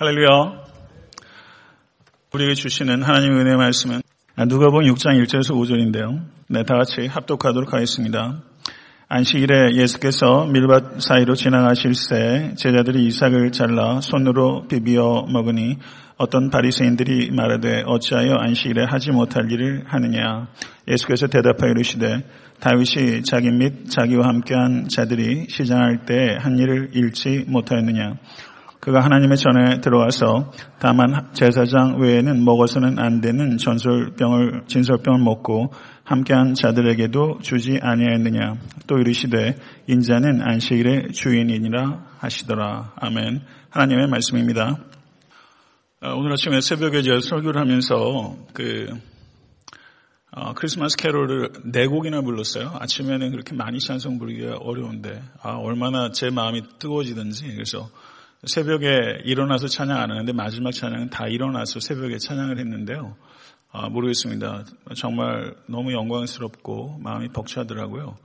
할렐루야. 우리에게 주시는 하나님의 은혜 말씀은 누가복음 6장 1절에서 5절인데요. 네, 다 같이 합독하도록 하겠습니다. 안식일에 예수께서 밀밭 사이로 지나가실 새 제자들이 이삭을 잘라 손으로 비비어 먹으니 어떤 바리새인들이 말하되 어찌하여 안식일에 하지 못할 일을 하느냐 예수께서 대답하여 이르시되 다윗이 자기 및 자기와 함께한 자들이 시장할 때 한 일을 잃지 못하였느냐 그가 하나님의 전에 들어와서 다만 제사장 외에는 먹어서는 안 되는 전설병을 진설병을 먹고 함께한 자들에게도 주지 아니하였느냐 또 이르시되 인자는 안식일의 주인이니라 하시더라 아멘 하나님의 말씀입니다. 어, 오늘 아침에 새벽에 제가 설교를 하면서 그 어, 크리스마스 캐롤을 네 곡이나 불렀어요. 아침에는 그렇게 많이 찬송 부르기가 어려운데 아 얼마나 제 마음이 뜨거워지든지 그래서 새벽에 일어나서 찬양 안 하는데 마지막 찬양은 다 일어나서 새벽에 찬양을 했는데요. 아, 모르겠습니다. 정말 너무 영광스럽고 마음이 벅차더라고요.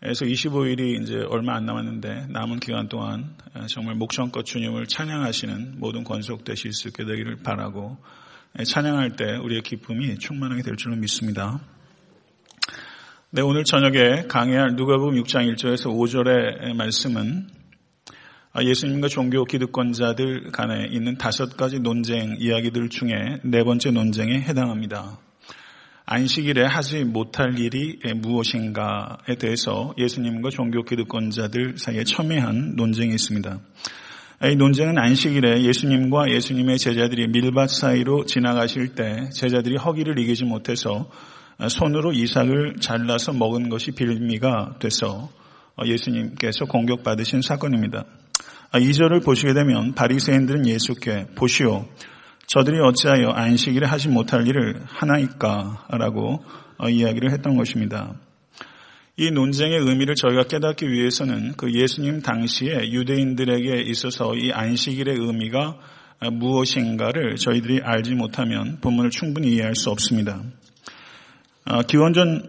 그래서 25일이 이제 얼마 안 남았는데 남은 기간 동안 정말 목청껏 주님을 찬양하시는 모든 권속 되실 수 있게 되기를 바라고 찬양할 때 우리의 기쁨이 충만하게 될 줄로 믿습니다. 네, 오늘 저녁에 강의할 누가복음 6장 1절에서 5절의 말씀은 아, 예수님과 종교 기득권자들 간에 있는 다섯 가지 논쟁 이야기들 중에 네 번째 논쟁에 해당합니다. 안식일에 하지 못할 일이 무엇인가에 대해서 예수님과 종교 기득권자들 사이에 첨예한 논쟁이 있습니다. 이 논쟁은 안식일에 예수님과 예수님의 제자들이 밀밭 사이로 지나가실 때 제자들이 허기를 이기지 못해서 손으로 이삭을 잘라서 먹은 것이 빌미가 돼서 예수님께서 공격받으신 사건입니다. 2절을 아, 보시게 되면 바리새인들은 예수께 보시오 저들이 어찌하여 안식일에 하지 못할 일을 하나이까라고 어, 이야기를 했던 것입니다. 이 논쟁의 의미를 저희가 깨닫기 위해서는 그 예수님 당시에 유대인들에게 있어서 이 안식일의 의미가 무엇인가를 저희들이 알지 못하면 본문을 충분히 이해할 수 없습니다. 아, 기원전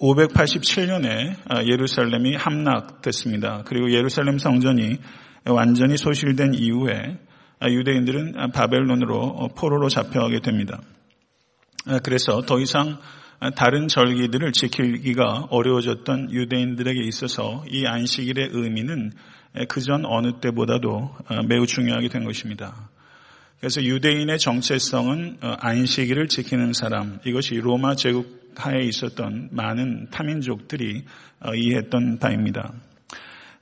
587년에 아, 예루살렘이 함락됐습니다. 그리고 예루살렘 성전이 완전히 소실된 이후에 유대인들은 바벨론으로 포로로 잡혀가게 됩니다. 그래서 더 이상 다른 절기들을 지키기가 어려워졌던 유대인들에게 있어서 이 안식일의 의미는 그전 어느 때보다도 매우 중요하게 된 것입니다. 그래서 유대인의 정체성은 안식일을 지키는 사람, 이것이 로마 제국 하에 있었던 많은 타민족들이 이해했던 바입니다.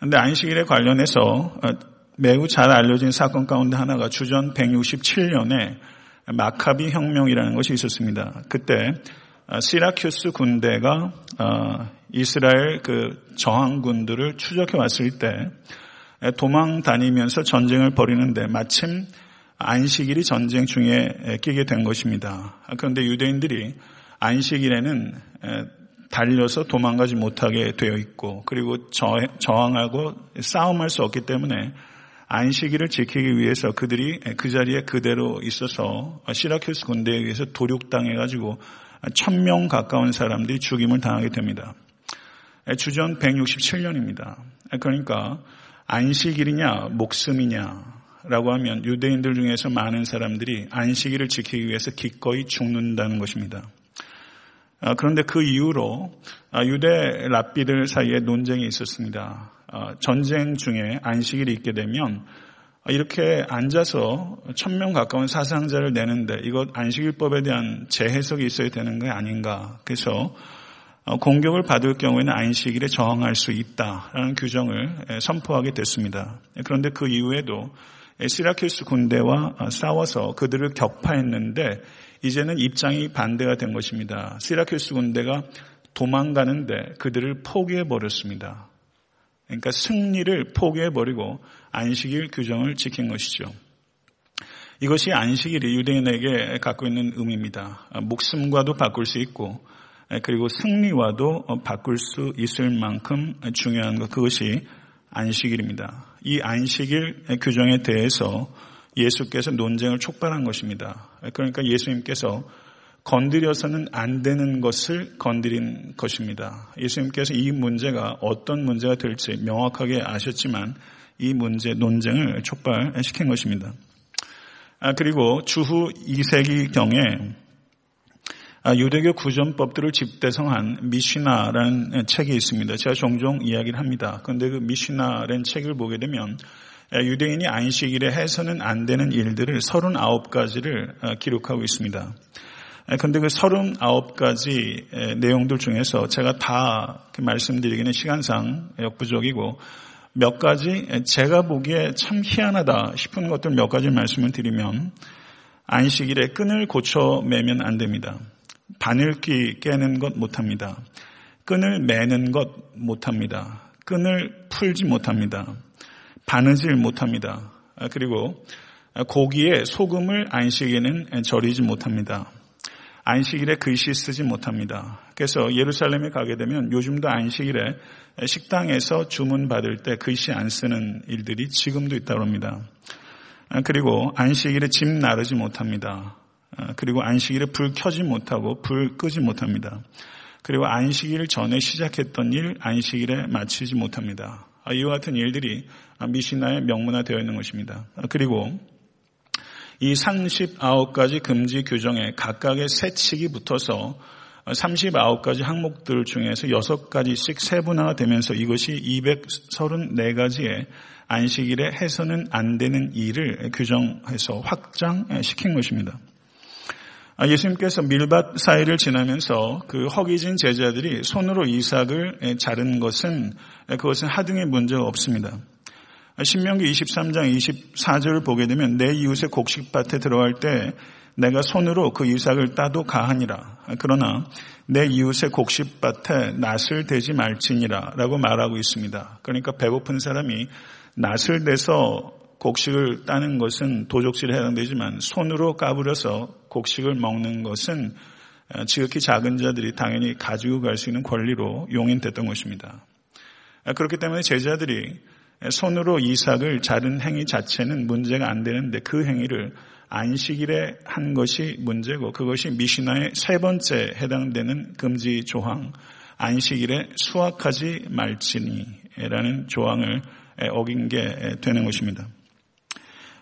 그런데 안식일에 관련해서 어, 매우 잘 알려진 사건 가운데 하나가 주전 167년에 마카비 혁명이라는 것이 있었습니다. 그때 어, 시라큐스 군대가 어, 이스라엘 그 저항군들을 추적해 왔을 때 도망 다니면서 전쟁을 벌이는데 마침 안식일이 전쟁 중에 끼게 된 것입니다. 그런데 유대인들이 안식일에는 달려서 도망가지 못하게 되어 있고 그리고 저항하고 싸움할 수 없기 때문에 안식일을 지키기 위해서 그들이 그 자리에 그대로 있어서 시라큐스 군대에 의해서 도륙당해가지고 천 명 가까운 사람들이 죽임을 당하게 됩니다. 주전 167년입니다. 그러니까 안식일이냐 목숨이냐라고 하면 유대인들 중에서 많은 사람들이 안식일을 지키기 위해서 기꺼이 죽는다는 것입니다. 아, 그런데 그 이후로 아, 유대 랍비들 사이에 논쟁이 있었습니다. 아, 전쟁 중에 안식일이 있게 되면 이렇게 앉아서 천 명 가까운 사상자를 내는데 이것 안식일법에 대한 재해석이 있어야 되는 게 아닌가. 그래서 어, 공격을 받을 경우에는 안식일에 저항할 수 있다라는 규정을 선포하게 됐습니다. 그런데 그 이후에도 시라큐스 군대와 싸워서 그들을 격파했는데 이제는 입장이 반대가 된 것입니다. 시라큐스 군대가 도망가는데 그들을 포기해 버렸습니다. 그러니까 승리를 포기해 버리고 안식일 규정을 지킨 것이죠. 이것이 안식일이 유대인에게 갖고 있는 의미입니다. 목숨과도 바꿀 수 있고 그리고 승리와도 바꿀 수 있을 만큼 중요한 것 그것이 안식일입니다. 이 안식일 규정에 대해서 예수께서 논쟁을 촉발한 것입니다. 그러니까 예수님께서 건드려서는 안 되는 것을 건드린 것입니다. 예수님께서 이 문제가 어떤 문제가 될지 명확하게 아셨지만 이 문제 논쟁을 촉발시킨 것입니다. 그리고 주후 2세기경에 유대교 구전법들을 집대성한 미시나라는 책이 있습니다. 제가 종종 이야기를 합니다. 그런데 그 미시나라는 책을 보게 되면 유대인이 안식일에 해서는 안 되는 일들을 39가지를 기록하고 있습니다. 그런데 그 39가지 내용들 중에서 제가 다 말씀드리기는 시간상 역부족이고 몇 가지 제가 보기에 참 희한하다 싶은 것들 몇 가지 말씀을 드리면 안식일에 끈을 고쳐 매면 안 됩니다. 바늘기 깨는 것 못합니다. 끈을 매는 것 못합니다. 끈을 풀지 못합니다. 바느질 못합니다. 그리고 고기에 소금을 안식일에는 절이지 못합니다. 안식일에 글씨 쓰지 못합니다. 그래서 예루살렘에 가게 되면 요즘도 안식일에 식당에서 주문 받을 때 글씨 안 쓰는 일들이 지금도 있다고 합니다. 그리고 안식일에 짐 나르지 못합니다. 그리고 안식일에 불 켜지 못하고 불 끄지 못합니다. 그리고 안식일 전에 시작했던 일 안식일에 마치지 못합니다. 이와 같은 일들이 미시나에 명문화되어 있는 것입니다. 그리고 이 39가지 금지 규정에 각각의 세칙이 붙어서 39가지 항목들 중에서 6가지씩 세분화되면서 이것이 234가지의 안식일에 해서는 안 되는 일을 규정해서 확장시킨 것입니다. 아, 예수님께서 밀밭 사이를 지나면서 그 허기진 제자들이 손으로 이삭을 자른 것은 그것은 하등의 문제가 없습니다. 신명기 23장 24절을 보게 되면 내 이웃의 곡식밭에 들어갈 때 내가 손으로 그 이삭을 따도 가하니라. 그러나 내 이웃의 곡식밭에 낫을 대지 말지니라 라고 말하고 있습니다. 그러니까 배고픈 사람이 낫을 대서 곡식을 따는 것은 도적질에 해당되지만 손으로 까부려서 곡식을 먹는 것은 지극히 작은 자들이 당연히 가지고 갈 수 있는 권리로 용인됐던 것입니다. 그렇기 때문에 제자들이 손으로 이삭을 자른 행위 자체는 문제가 안 되는데 그 행위를 안식일에 한 것이 문제고 그것이 미시나의 세 번째 해당되는 금지 조항 안식일에 수확하지 말지니라는 조항을 어긴 게 되는 것입니다.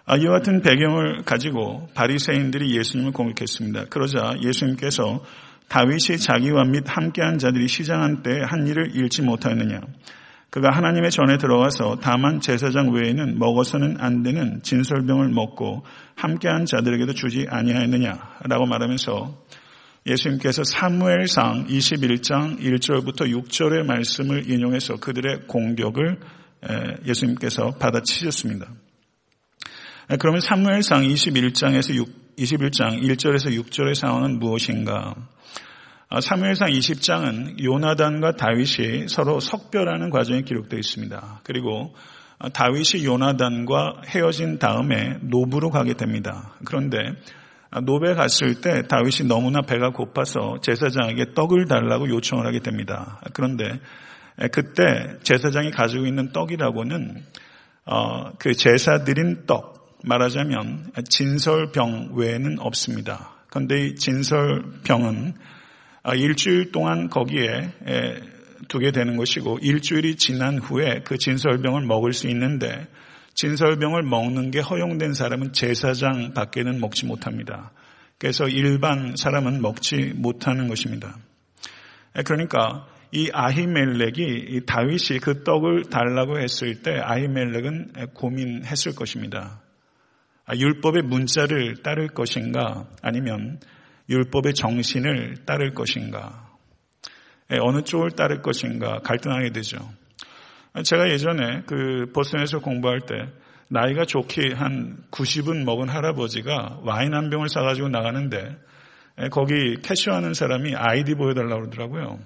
아, 이와 같은 배경을 가지고 바리새인들이 예수님을 공격했습니다. 그러자 예수님께서 다윗이 자기와 및 함께한 자들이 시장한 때 한 일을 잃지 못하였느냐. 그가 하나님의 전에 들어가서 다만 제사장 외에는 먹어서는 안 되는 진설병을 먹고 함께한 자들에게도 주지 아니하였느냐라고 말하면서 예수님께서 사무엘상 21장 1절부터 6절의 말씀을 인용해서 그들의 공격을 예수님께서 받아치셨습니다. 그러면 사무엘상 21장에서 6, 21장 1절에서 6절의 상황은 무엇인가? 아, 사무엘상 20장은 요나단과 다윗이 서로 석별하는 과정이 기록되어 있습니다. 그리고 아, 다윗이 요나단과 헤어진 다음에 노브로 가게 됩니다. 그런데 아, 노베 갔을 때 다윗이 너무나 배가 고파서 제사장에게 떡을 달라고 요청을 하게 됩니다. 그런데 그때 제사장이 가지고 있는 떡이라고는 어, 그 제사 드린 떡 말하자면 진설병 외에는 없습니다. 그런데 이 진설병은 아, 일주일 동안 거기에 두게 되는 것이고 일주일이 지난 후에 그 진설병을 먹을 수 있는데 진설병을 먹는 게 허용된 사람은 제사장 밖에는 먹지 못합니다. 그래서 일반 사람은 먹지 못하는 것입니다. 그러니까 이 아히멜렉이 다윗이 그 떡을 달라고 했을 때 아히멜렉은 고민했을 것입니다. 아, 율법의 문자를 따를 것인가 아니면 율법의 정신을 따를 것인가, 예, 어느 쪽을 따를 것인가 갈등하게 되죠. 제가 예전에 그 보스턴에서 공부할 때 나이가 좋게 한 90은 먹은 할아버지가 와인 한 병을 사가지고 나가는데 예, 거기 캐시하는 사람이 아이디 보여달라고 그러더라고요.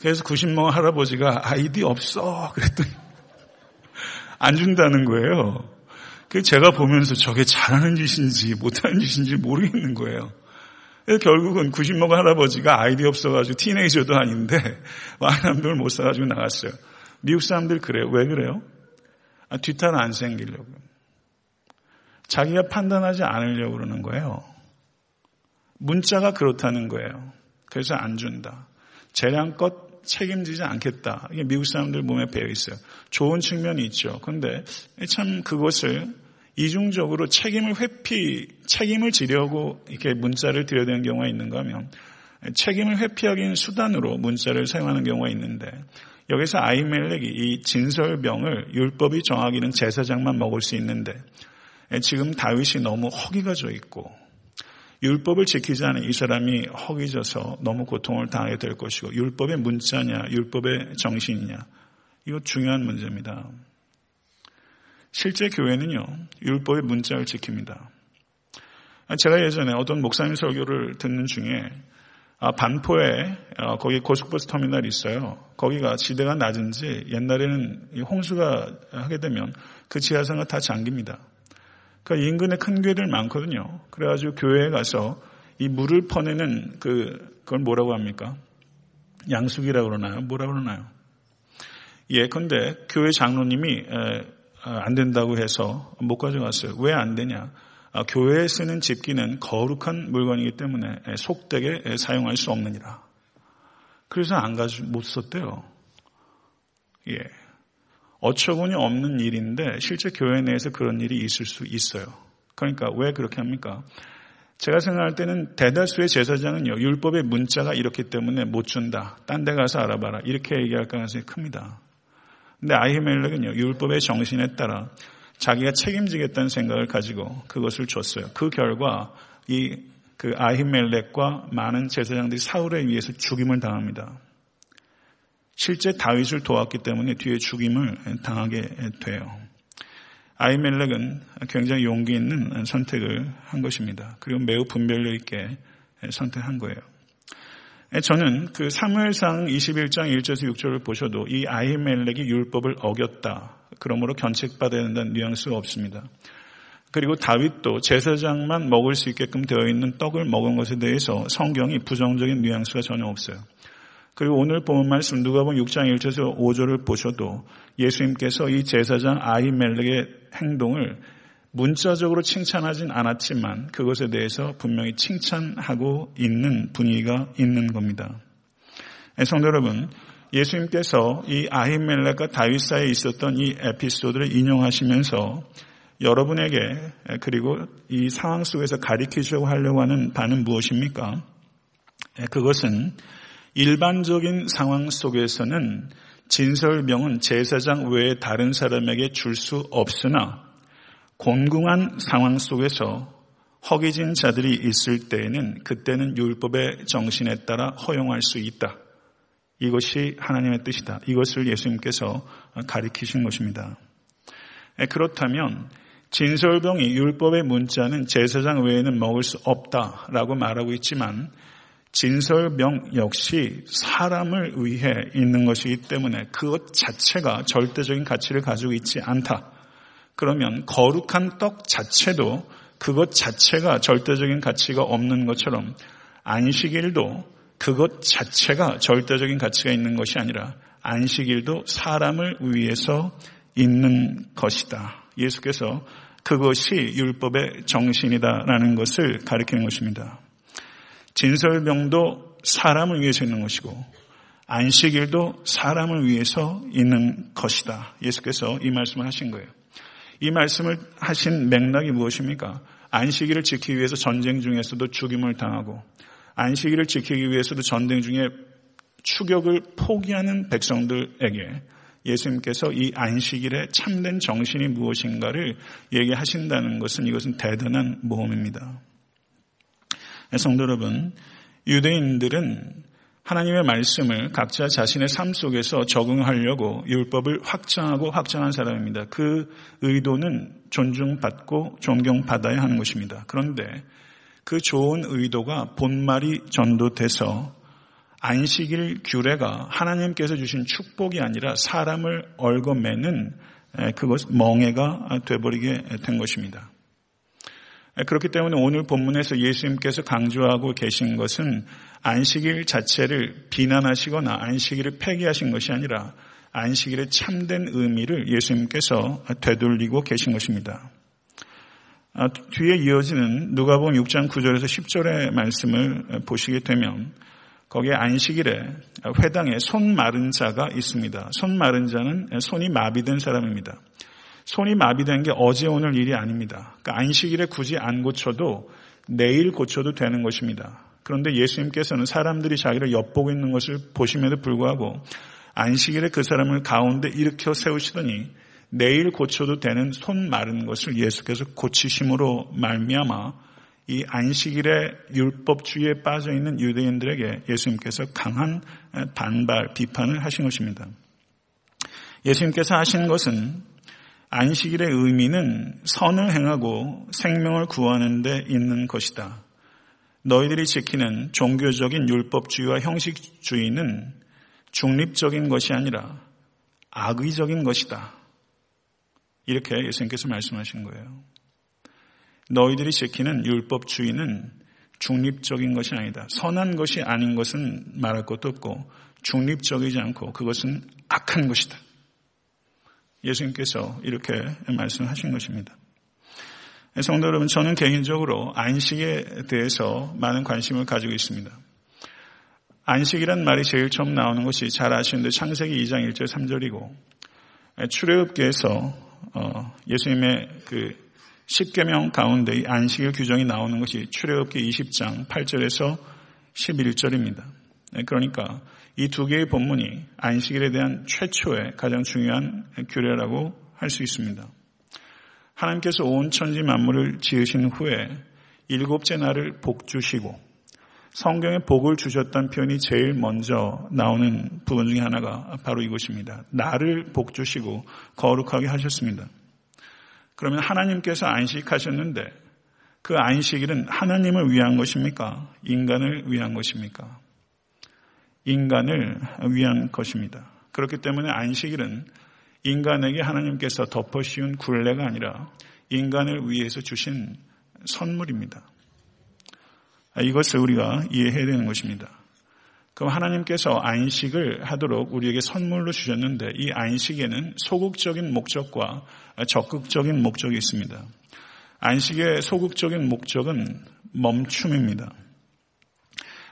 그래서 90 먹은 할아버지가 아이디 없어 그랬더니 안 준다는 거예요. 그 제가 보면서 저게 잘하는 짓인지 못하는 짓인지 모르겠는 거예요. 결국은 90먹은 할아버지가 아이디 없어가지고 티네이저도 아닌데 병을 못 사가지고 나갔어요. 미국 사람들 그래요. 왜 그래요? 아, 뒤탈 안 생기려고. 자기가 판단하지 않으려고 그러는 거예요. 문자가 그렇다는 거예요. 그래서 안 준다. 재량껏 책임지지 않겠다. 이게 미국 사람들 몸에 배어 있어요. 좋은 측면이 있죠. 그런데 참 그것을 이중적으로 책임을 회피, 책임을 지려고 이렇게 문자를 되는 경우가 있는가 하면 책임을 회피하기 위한 수단으로 문자를 사용하는 경우가 있는데 여기서 아이멜렉이 이 진설병을 율법이 정하기는 제사장만 먹을 수 있는데 지금 다윗이 너무 허기가 져 있고 율법을 지키지 않은 이 사람이 허기져서 너무 고통을 당하게 될 것이고 율법의 문자냐 율법의 정신이냐 이거 중요한 문제입니다. 실제 교회는요 율법의 문자를 지킵니다. 제가 예전에 어떤 목사님 설교를 듣는 중에 아, 반포에 어, 거기 고속버스 터미널이 있어요. 거기가 지대가 낮은지 옛날에는 홍수가 하게 되면 그 지하상가 다 잠깁니다. 그러니까 인근에 큰 교회들 많거든요. 그래가지고 교회에 가서 이 물을 퍼내는 그 그걸 뭐라고 합니까? 양수기라고 그러나요? 뭐라고 그러나요? 예, 근데 교회 장로님이 아, 안 된다고 해서 못 가져갔어요. 왜 안 되냐? 아, 교회에 쓰는 집기는 거룩한 물건이기 때문에 속되게 사용할 수 없느니라. 그래서 안 가지고 못 썼대요. 예. 어처구니 없는 일인데 실제 교회 내에서 그런 일이 있을 수 있어요. 그러니까 왜 그렇게 합니까? 제가 생각할 때는 대다수의 제사장은요, 율법의 문자가 이렇기 때문에 못 준다. 딴 데 가서 알아봐라. 이렇게 얘기할 가능성이 큽니다. 근데 아히멜렉은요, 율법의 정신에 따라 자기가 책임지겠다는 생각을 가지고 그것을 줬어요. 그 결과 이 그 아히멜렉과 많은 제사장들이 사울에 의해서 죽임을 당합니다. 실제 다윗을 도왔기 때문에 뒤에 죽임을 당하게 돼요. 아히멜렉은 굉장히 용기 있는 선택을 한 것입니다. 그리고 매우 분별력 있게 선택한 거예요. 저는 그 사무엘상 21장 1절에서 6절을 보셔도 이 아히멜렉이 율법을 어겼다. 그러므로 견책받아야 된다는 뉘앙스가 없습니다. 그리고 다윗도 제사장만 먹을 수 있게끔 되어 있는 떡을 먹은 것에 대해서 성경이 부정적인 뉘앙스가 전혀 없어요. 그리고 오늘 본 말씀 누가 보면 6장 1절에서 5절을 보셔도 예수님께서 이 제사장 아히멜렉의 행동을 문자적으로 칭찬하진 않았지만 그것에 대해서 분명히 칭찬하고 있는 분위기가 있는 겁니다. 네, 성도 여러분, 예수님께서 이 아히멜렉과 다윗 사이에 있었던 이 에피소드를 인용하시면서 여러분에게 그리고 이 상황 속에서 가리키려고 하려고 하는 바는 무엇입니까? 그것은 일반적인 상황 속에서는 진설명은 제사장 외에 다른 사람에게 줄 수 없으나 곤궁한 상황 속에서 허기진 자들이 있을 때에는 그때는 율법의 정신에 따라 허용할 수 있다. 이것이 하나님의 뜻이다. 이것을 예수님께서 가리키신 것입니다. 그렇다면 진설병이 율법의 문자는 제사장 외에는 먹을 수 없다라고 말하고 있지만 진설병 역시 사람을 위해 있는 것이기 때문에 그것 자체가 절대적인 가치를 가지고 있지 않다. 그러면 거룩한 떡 자체도 그것 자체가 절대적인 가치가 없는 것처럼 안식일도 그것 자체가 절대적인 가치가 있는 것이 아니라 안식일도 사람을 위해서 있는 것이다. 예수께서 그것이 율법의 정신이다라는 것을 가리키는 것입니다. 진설병도 사람을 위해서 있는 것이고 안식일도 사람을 위해서 있는 것이다. 예수께서 이 말씀을 하신 거예요. 이 말씀을 하신 맥락이 무엇입니까? 안식일을 지키기 위해서 전쟁 중에서도 죽임을 당하고 안식일을 지키기 위해서도 전쟁 중에 추격을 포기하는 백성들에게 예수님께서 이 안식일의 참된 정신이 무엇인가를 얘기하신다는 것은 이것은 대단한 모험입니다. 성도 여러분, 유대인들은 하나님의 말씀을 각자 자신의 삶 속에서 적응하려고 율법을 확장하고 확장한 사람입니다. 그 의도는 존중받고 존경받아야 하는 것입니다. 그런데 그 좋은 의도가 본말이 전도돼서 안식일 규례가 하나님께서 주신 축복이 아니라 사람을 얽어매는 그것 멍해가 돼버리게 된 것입니다. 그렇기 때문에 오늘 본문에서 예수님께서 강조하고 계신 것은 안식일 자체를 비난하시거나 안식일을 폐기하신 것이 아니라 안식일의 참된 의미를 예수님께서 되돌리고 계신 것입니다. 아, 뒤에 이어지는 누가복음 6장 9절에서 10절의 말씀을 보시게 되면 거기에 안식일에 회당에 손 마른 자가 있습니다. 손 마른 자는 손이 마비된 사람입니다. 손이 마비된 게 어제 오늘 일이 아닙니다. 그러니까 안식일에 굳이 안 고쳐도 내일 고쳐도 되는 것입니다. 그런데 예수님께서는 사람들이 자기를 엿보고 있는 것을 보심에도 불구하고 안식일에 그 사람을 가운데 일으켜 세우시더니 내일 고쳐도 되는 손 마른 것을 예수께서 고치심으로 말미암아 이 안식일의 율법주의에 빠져 있는 유대인들에게 예수님께서 강한 반발 비판을 하신 것입니다. 예수님께서 하신 것은 안식일의 의미는 선을 행하고 생명을 구하는 데 있는 것이다. 너희들이 지키는 종교적인 율법주의와 형식주의는 중립적인 것이 아니라 악의적인 것이다. 이렇게 예수님께서 말씀하신 거예요. 너희들이 지키는 율법주의는 중립적인 것이 아니다. 선한 것이 아닌 것은 말할 것도 없고 중립적이지 않고 그것은 악한 것이다. 예수님께서 이렇게 말씀하신 것입니다. 성도 여러분, 저는 개인적으로 안식에 대해서 많은 관심을 가지고 있습니다. 안식이란 말이 제일 처음 나오는 것이 잘 아시는데 창세기 2장 1절 3절이고 출애굽기에서 어, 예수님의 그 10계명 가운데 이 안식일 규정이 나오는 것이 출애굽기 20장 8절에서 11절입니다. 그러니까 이 두 개의 본문이 안식일에 대한 최초의 가장 중요한 규례라고 할 수 있습니다. 하나님께서 온 천지 만물을 지으신 후에 일곱째 날을 복 주시고 성경에 복을 주셨다는 표현이 제일 먼저 나오는 부분 중에 하나가 바로 이것입니다. 나를 복 주시고 거룩하게 하셨습니다. 그러면 하나님께서 안식하셨는데 그 안식일은 하나님을 위한 것입니까? 인간을 위한 것입니까? 인간을 위한 것입니다. 그렇기 때문에 안식일은 인간에게 하나님께서 덮어 씌운 굴레가 아니라 인간을 위해서 주신 선물입니다. 이것을 우리가 이해해야 되는 것입니다. 그럼 하나님께서 안식을 하도록 우리에게 선물로 주셨는데 이 안식에는 소극적인 목적과 적극적인 목적이 있습니다. 안식의 소극적인 목적은 멈춤입니다.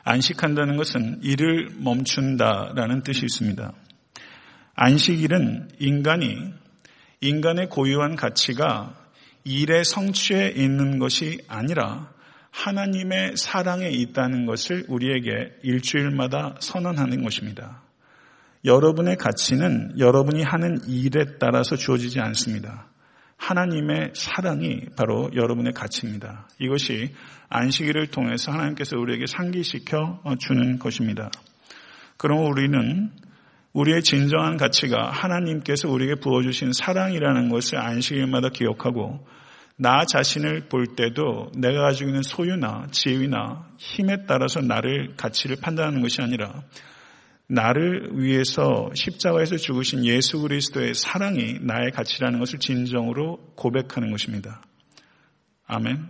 안식한다는 것은 일을 멈춘다라는 뜻이 있습니다. 안식일은 인간이 인간의 고유한 가치가 일의 성취에 있는 것이 아니라 하나님의 사랑에 있다는 것을 우리에게 일주일마다 선언하는 것입니다. 여러분의 가치는 여러분이 하는 일에 따라서 주어지지 않습니다. 하나님의 사랑이 바로 여러분의 가치입니다. 이것이 안식일을 통해서 하나님께서 우리에게 상기시켜 주는 것입니다. 그럼 우리는 우리의 진정한 가치가 하나님께서 우리에게 부어주신 사랑이라는 것을 안식일마다 기억하고 나 자신을 볼 때도 내가 가지고 있는 소유나 지위나 힘에 따라서 나를 가치를 판단하는 것이 아니라 나를 위해서 십자가에서 죽으신 예수 그리스도의 사랑이 나의 가치라는 것을 진정으로 고백하는 것입니다. 아멘.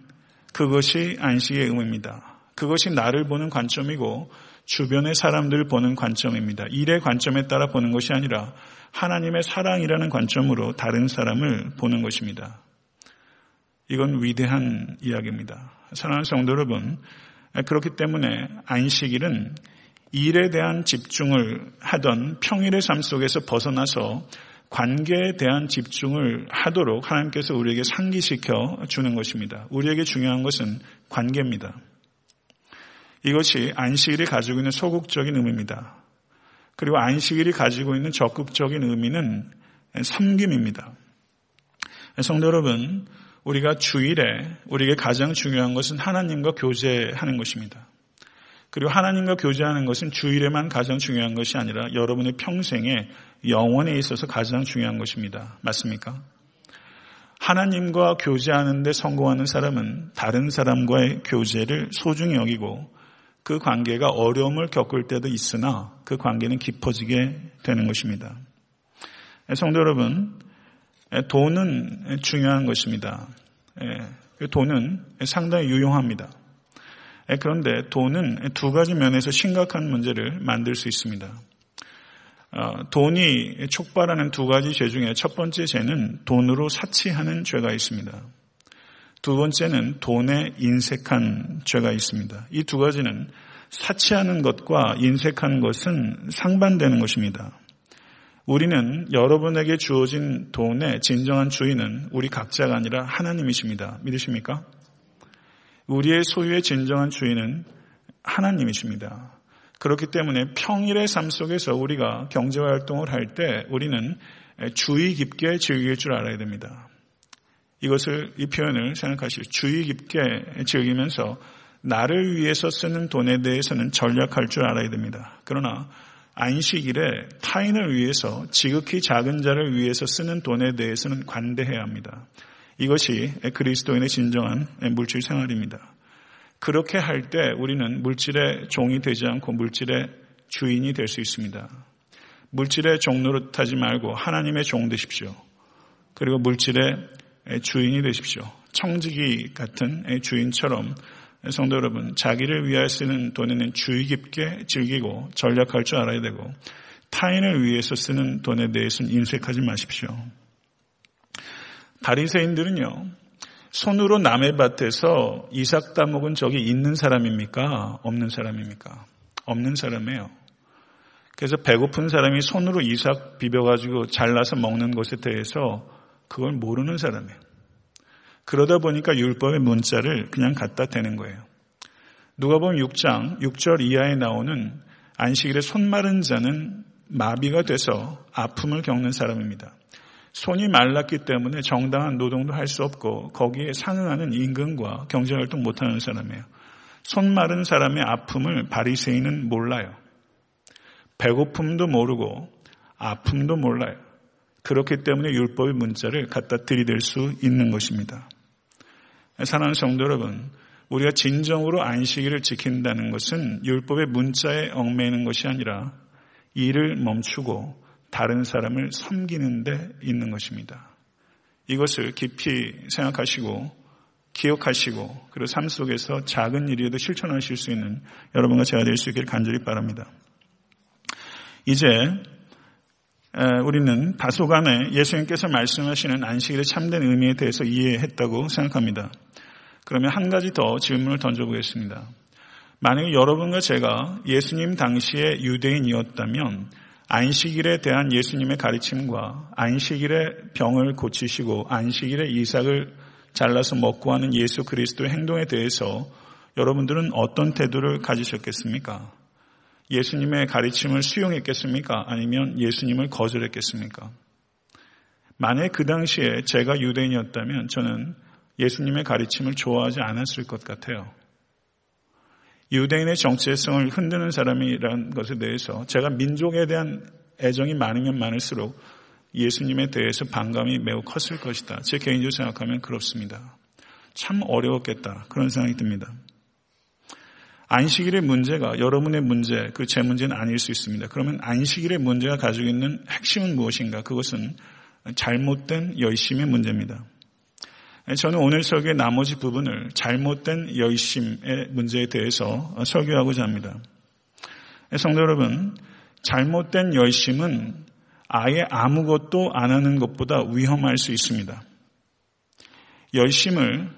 그것이 안식의 의무입니다. 그것이 나를 보는 관점이고 주변의 사람들을 보는 관점입니다. 일의 관점에 따라 보는 것이 아니라 하나님의 사랑이라는 관점으로 다른 사람을 보는 것입니다. 이건 위대한 이야기입니다. 사랑하는 성도 여러분, 그렇기 때문에 안식일은 일에 대한 집중을 하던 평일의 삶 속에서 벗어나서 관계에 대한 집중을 하도록 하나님께서 우리에게 상기시켜 주는 것입니다. 우리에게 중요한 것은 관계입니다. 이것이 안식일이 가지고 있는 소극적인 의미입니다. 그리고 안식일이 가지고 있는 적극적인 의미는 섬김입니다. 성도 여러분, 우리가 주일에 우리에게 가장 중요한 것은 하나님과 교제하는 것입니다. 그리고 하나님과 교제하는 것은 주일에만 가장 중요한 것이 아니라 여러분의 평생에 영원에 있어서 가장 중요한 것입니다. 맞습니까? 하나님과 교제하는데 성공하는 사람은 다른 사람과의 교제를 소중히 여기고 그 관계가 어려움을 겪을 때도 있으나 그 관계는 깊어지게 되는 것입니다. 성도 여러분, 돈은 중요한 것입니다. 돈은 상당히 유용합니다. 그런데 돈은 두 가지 면에서 심각한 문제를 만들 수 있습니다. 어, 돈이 촉발하는 두 가지 죄 중에 첫 번째 죄는 돈으로 사치하는 죄가 있습니다. 두 번째는 돈에 인색한 죄가 있습니다. 이 두 가지는 사치하는 것과 인색한 것은 상반되는 것입니다. 우리는 여러분에게 주어진 돈의 진정한 주인은 우리 각자가 아니라 하나님이십니다. 믿으십니까? 우리의 소유의 진정한 주인은 하나님이십니다. 그렇기 때문에 평일의 삶 속에서 우리가 경제 활동을 할 때 우리는 주의 깊게 즐길 줄 알아야 됩니다. 이것을 이 표현을 생각하시오. 주의 깊게 즐기면서 나를 위해서 쓰는 돈에 대해서는 전략할 줄 알아야 됩니다. 그러나 안식일에 타인을 위해서 지극히 작은 자를 위해서 쓰는 돈에 대해서는 관대해야 합니다. 이것이 그리스도인의 진정한 물질 생활입니다. 그렇게 할 때 우리는 물질의 종이 되지 않고 물질의 주인이 될 수 있습니다. 물질의 종 노릇하지 말고 하나님의 종 되십시오. 그리고 물질의 주인이 되십시오. 청지기 같은 주인처럼 성도 여러분, 자기를 위하여 쓰는 돈에는 주의 깊게 즐기고 전략할 줄 알아야 되고 타인을 위해서 쓰는 돈에 대해서는 인색하지 마십시오. 바리새인들은요. 손으로 남의 밭에서 이삭 따먹은 적이 있는 사람입니까? 없는 사람입니까? 없는 사람이에요. 그래서 배고픈 사람이 손으로 이삭 비벼가지고 잘라서 먹는 것에 대해서 그걸 모르는 사람이에요. 그러다 보니까 율법의 문자를 그냥 갖다 대는 거예요. 누가 보면 6장 6절 이하에 나오는 안식일에 손 마른 자는 마비가 돼서 아픔을 겪는 사람입니다. 손이 말랐기 때문에 정당한 노동도 할 수 없고 거기에 상응하는 임금과 경제활동 못하는 사람이에요. 손 마른 사람의 아픔을 바리새인은 몰라요. 배고픔도 모르고 아픔도 몰라요. 그렇기 때문에 율법의 문자를 갖다 들이댈 수 있는 것입니다. 사랑하는 성도 여러분, 우리가 진정으로 안식일을 지킨다는 것은 율법의 문자에 얽매이는 것이 아니라 일을 멈추고 다른 사람을 섬기는 데 있는 것입니다. 이것을 깊이 생각하시고 기억하시고 그리고 삶 속에서 작은 일이라도 실천하실 수 있는 여러분과 제가 될 수 있기를 간절히 바랍니다. 이제 우리는 다소간에 예수님께서 말씀하시는 안식일의 참된 의미에 대해서 이해했다고 생각합니다. 그러면 한 가지 더 질문을 던져보겠습니다. 만약에 여러분과 제가 예수님 당시에 유대인이었다면 안식일에 대한 예수님의 가르침과 안식일에 병을 고치시고 안식일에 이삭을 잘라서 먹고 하는 예수 그리스도의 행동에 대해서 여러분들은 어떤 태도를 가지셨겠습니까? 예수님의 가르침을 수용했겠습니까? 아니면 예수님을 거절했겠습니까? 만약 그 당시에 제가 유대인이었다면 저는 예수님의 가르침을 좋아하지 않았을 것 같아요. 유대인의 정체성을 흔드는 사람이라는 것에 대해서 제가 민족에 대한 애정이 많으면 많을수록 예수님에 대해서 반감이 매우 컸을 것이다. 제 개인적으로 생각하면 그렇습니다. 참 어려웠겠다. 그런 생각이 듭니다. 안식일의 문제가 여러분의 문제, 그 제 문제는 아닐 수 있습니다. 그러면 안식일의 문제가 가지고 있는 핵심은 무엇인가? 그것은 잘못된 열심의 문제입니다. 저는 오늘 설교의 나머지 부분을 잘못된 열심의 문제에 대해서 설교하고자 합니다. 성도 여러분, 잘못된 열심은 아예 아무것도 안 하는 것보다 위험할 수 있습니다. 열심을,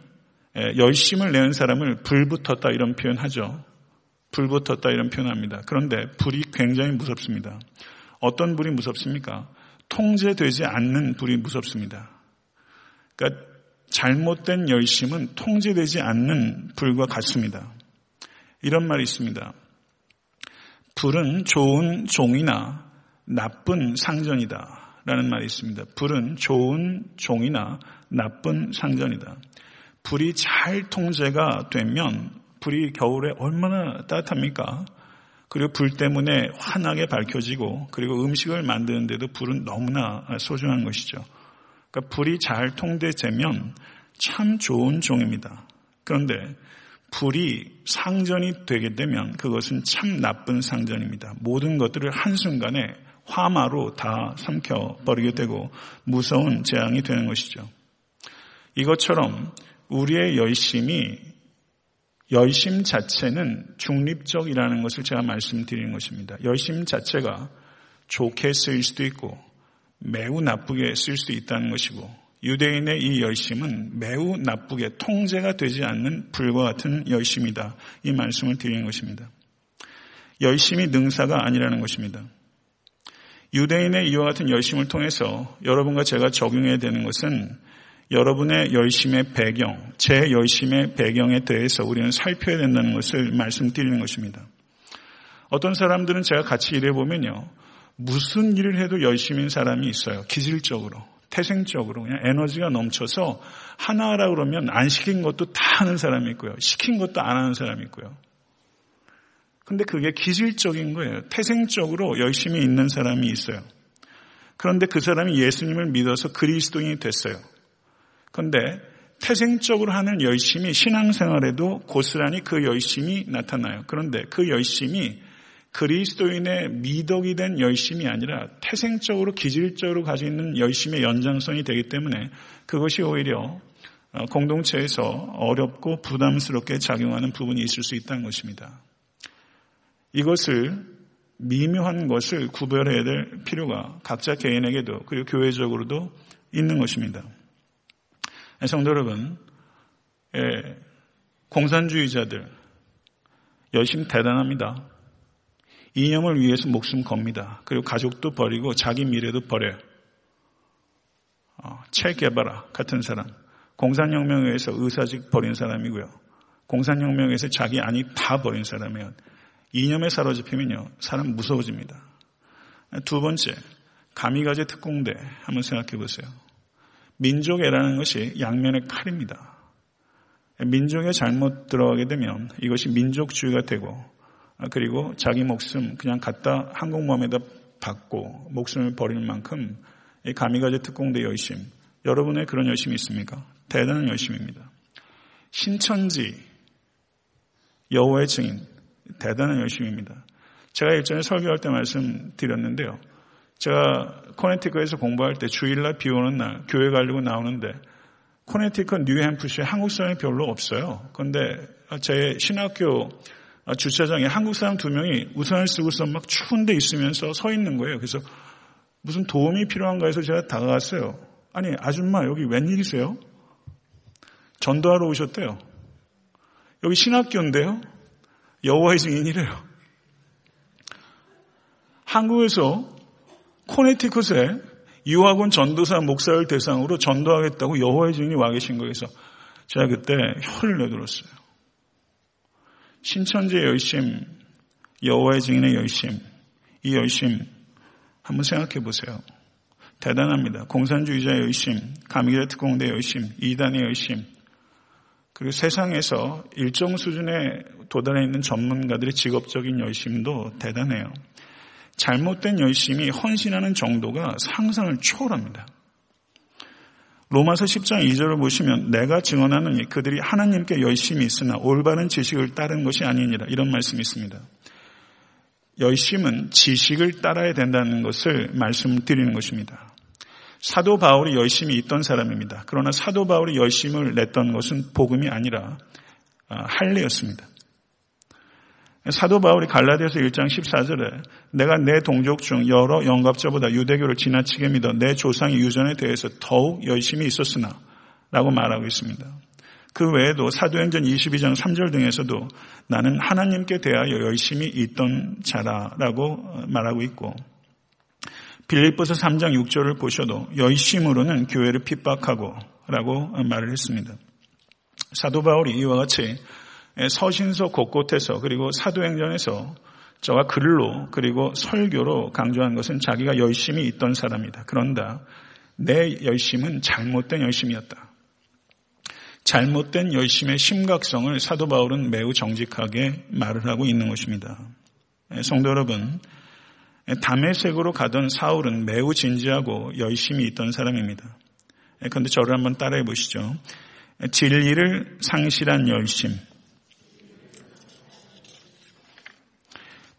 열심을 내는 사람을 불 붙었다 이런 표현 하죠. 불 붙었다 이런 표현 합니다. 그런데 불이 굉장히 무섭습니다. 어떤 불이 무섭습니까? 통제되지 않는 불이 무섭습니다. 그러니까 잘못된 열심은 통제되지 않는 불과 같습니다. 이런 말이 있습니다. 불은 좋은 종이나 나쁜 상전이다. 라는 말이 있습니다. 불은 좋은 종이나 나쁜 상전이다. 불이 잘 통제가 되면 불이 겨울에 얼마나 따뜻합니까? 그리고 불 때문에 환하게 밝혀지고 그리고 음식을 만드는데도 불은 너무나 소중한 것이죠. 그러니까 불이 잘 통제되면 참 좋은 종입니다. 그런데 불이 상전이 되게 되면 그것은 참 나쁜 상전입니다. 모든 것들을 한순간에 화마로 다 삼켜버리게 되고 무서운 재앙이 되는 것이죠. 이것처럼 우리의 열심이 열심 자체는 중립적이라는 것을 제가 말씀드리는 것입니다. 열심 자체가 좋게 쓰일 수도 있고 매우 나쁘게 쓸 수 있다는 것이고 유대인의 이 열심은 매우 나쁘게 통제가 되지 않는 불과 같은 열심이다. 이 말씀을 드리는 것입니다. 열심이 능사가 아니라는 것입니다. 유대인의 이와 같은 열심을 통해서 여러분과 제가 적용해야 되는 것은 여러분의 열심의 배경, 제 열심의 배경에 대해서 우리는 살펴야 된다는 것을 말씀드리는 것입니다. 어떤 사람들은 제가 같이 일해보면요. 무슨 일을 해도 열심인 사람이 있어요. 기질적으로. 태생적으로 그냥 에너지가 넘쳐서 하나라 그러면 안 시킨 것도 다 하는 사람이 있고요. 시킨 것도 안 하는 사람이 있고요. 근데 그게 기질적인 거예요. 태생적으로 열심히 있는 사람이 있어요. 그런데 그 사람이 예수님을 믿어서 그리스도인이 됐어요. 그런데 태생적으로 하는 열심이 신앙생활에도 고스란히 그 열심이 나타나요. 그런데 그 열심이 그리스도인의 미덕이 된 열심이 아니라 태생적으로 기질적으로 가지고 있는 열심의 연장선이 되기 때문에 그것이 오히려 어, 공동체에서 어렵고 부담스럽게 작용하는 부분이 있을 수 있다는 것입니다. 이것을 미묘한 것을 구별해야 될 필요가 각자 개인에게도 그리고 교회적으로도 있는 것입니다. 성도 여러분, 예, 공산주의자들 열심 대단합니다. 이념을 위해서 목숨 겁니다. 그리고 가족도 버리고 자기 미래도 버려요. 어, 체 개바라 같은 사람. 공산혁명에 의해서 의사직 버린 사람이고요. 공산혁명에 의해서 자기 안이 다 버린 사람이에요. 이념에 사로잡히면요. 사람 무서워집니다. 두 번째, 가미가제 특공대 한번 생각해 보세요. 민족애라는 것이 양면의 칼입니다. 민족에 잘못 들어가게 되면 이것이 민족주의가 되고 아, 그리고 자기 목숨 그냥 갖다 항공모함에다 받고 목숨을 버릴 만큼 가미가제 특공대 열심 여러분의 그런 열심이 있습니까? 대단한 열심입니다. 신천지 여호와의 증인 대단한 열심입니다. 제가 일전에 설교할 때 말씀드렸는데요. 제가 코네티컷에서 공부할 때 주일날 비 오는 날 교회 가려고 나오는데 코네티컷 뉴햄프시에 한국 사람이 별로 없어요. 그런데 제 신학교 아, 주차장에 한국 사람 두 명이 우산을 쓰고서 막 추운 데 있으면서 서 있는 거예요. 그래서 무슨 도움이 필요한가 해서 제가 다가갔어요. 아니, 아줌마, 여기 웬일이세요? 전도하러 오셨대요. 여기 신학교인데요? 여호와의 증인이래요. 한국에서 코네티컷에 유학원 전도사 목사를 대상으로 전도하겠다고 여호와의 증인이 와 계신 거에서 제가 그때 혀를 내들었어요. 신천지의 열심, 여호와의 증인의 열심, 이 열심 한번 생각해 보세요. 대단합니다. 공산주의자의 열심, 가미라 특공대 열심, 이단의 열심, 그리고 세상에서 일정 수준에 도달해 있는 전문가들의 직업적인 열심도 대단해요. 잘못된 열심이 헌신하는 정도가 상상을 초월합니다. 로마서 10장 2절을 보시면 내가 증언하는 그들이 하나님께 열심히 있으나 올바른 지식을 따른 것이 아니니라 이런 말씀이 있습니다. 열심은 지식을 따라야 된다는 것을 말씀드리는 것입니다. 사도 바울이 열심히 있던 사람입니다. 그러나 사도 바울이 열심을 냈던 것은 복음이 아니라 아, 할례였습니다. 사도 바울이 갈라디아서 1장 14절에 내가 내 동족 중 여러 영갑자보다 유대교를 지나치게 믿어 내 조상의 유전에 대해서 더욱 열심히 있었으나 라고 말하고 있습니다. 그 외에도 사도행전 22장 3절 등에서도 나는 하나님께 대하여 열심히 있던 자라라고 말하고 있고 빌립보서 3장 6절을 보셔도 열심으로는 교회를 핍박하고 라고 말을 했습니다. 사도 바울이 이와 같이 서신서 곳곳에서 그리고 사도행전에서 저와 글로 그리고 설교로 강조한 것은 자기가 열심히 있던 사람이다. 그런다. 내 열심은 잘못된 열심이었다. 잘못된 열심의 심각성을 사도 바울은 매우 정직하게 말을 하고 있는 것입니다. 성도 여러분, 담의색으로 가던 사울은 매우 진지하고 열심히 있던 사람입니다. 그런데 저를 한번 따라해 보시죠. 진리를 상실한 열심,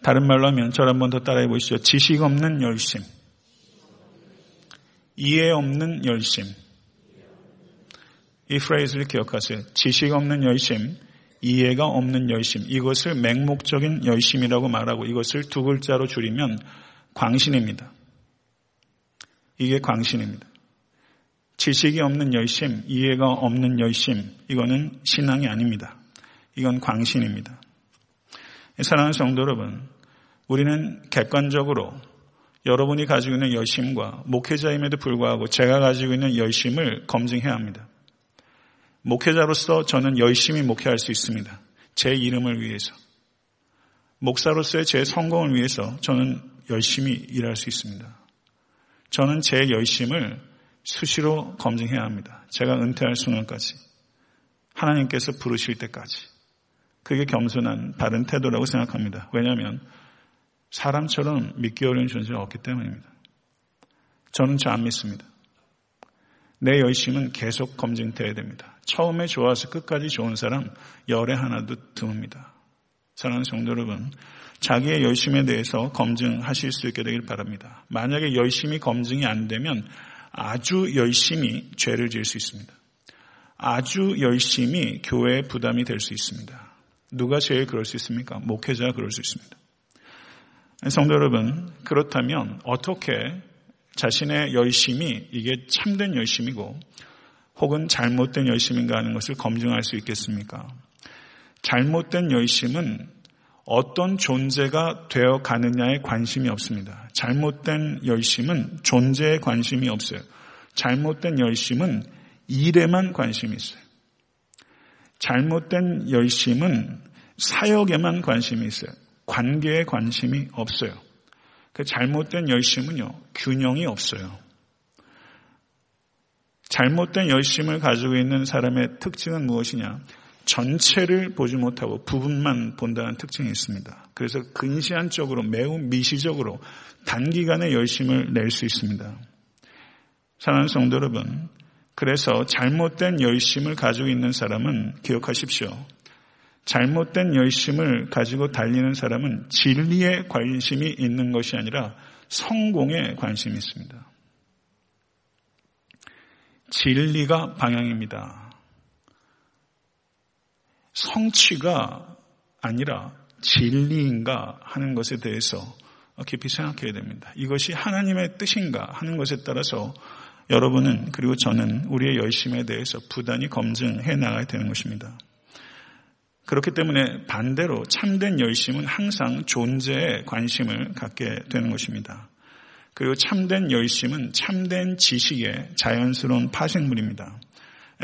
다른 말로 하면 저를 한번 더 따라해 보시죠. 지식 없는 열심. 이해 없는 열심. 이 프레이즈를 기억하세요. 지식 없는 열심, 이해가 없는 열심. 이것을 맹목적인 열심이라고 말하고 이것을 두 글자로 줄이면 광신입니다. 이게 광신입니다. 지식이 없는 열심, 이해가 없는 열심, 이거는 신앙이 아닙니다. 이건 광신입니다. 사랑하는 성도 여러분, 우리는 객관적으로 여러분이 가지고 있는 열심과 목회자임에도 불구하고 제가 가지고 있는 열심을 검증해야 합니다. 목회자로서 저는 열심히 목회할 수 있습니다. 제 이름을 위해서. 목사로서의 제 성공을 위해서 저는 열심히 일할 수 있습니다. 저는 제 열심을 수시로 검증해야 합니다. 제가 은퇴할 순간까지. 하나님께서 부르실 때까지. 그게 겸손한 바른 태도라고 생각합니다. 왜냐하면 사람처럼 믿기 어려운 존재가 없기 때문입니다. 저는 잘안 믿습니다. 내 열심은 계속 검증돼야 됩니다. 처음에 좋아서 끝까지 좋은 사람 열에 하나도 드뭅니다. 사랑하는 성도 여러분, 자기의 열심에 대해서 검증하실 수 있게 되길 바랍니다. 만약에 열심히 검증이 안 되면 아주 열심히 죄를 지을 수 있습니다. 아주 열심히 교회에 부담이 될 수 있습니다. 누가 제일 그럴 수 있습니까? 목회자가 그럴 수 있습니다. 성도 여러분, 그렇다면 어떻게 자신의 열심이 이게 참된 열심이고 혹은 잘못된 열심인가 하는 것을 검증할 수 있겠습니까? 잘못된 열심은 어떤 존재가 되어 가느냐에 관심이 없습니다. 잘못된 열심은 존재에 관심이 없어요. 잘못된 열심은 일에만 관심이 있어요. 잘못된 열심은 사역에만 관심이 있어요. 관계에 관심이 없어요. 그 잘못된 열심은요, 균형이 없어요. 잘못된 열심을 가지고 있는 사람의 특징은 무엇이냐? 전체를 보지 못하고 부분만 본다는 특징이 있습니다. 그래서 근시안적으로 매우 미시적으로 단기간에 열심을 낼 수 있습니다. 사랑하는 성도 여러분, 그래서 잘못된 열심을 가지고 있는 사람은 기억하십시오. 잘못된 열심을 가지고 달리는 사람은 진리에 관심이 있는 것이 아니라 성공에 관심이 있습니다. 진리가 방향입니다. 성취가 아니라 진리인가 하는 것에 대해서 깊이 생각해야 됩니다. 이것이 하나님의 뜻인가 하는 것에 따라서 여러분은 그리고 저는 우리의 열심에 대해서 부단히 검증해 나가야 되는 것입니다. 그렇기 때문에 반대로 참된 열심은 항상 존재에 관심을 갖게 되는 것입니다. 그리고 참된 열심은 참된 지식의 자연스러운 파생물입니다.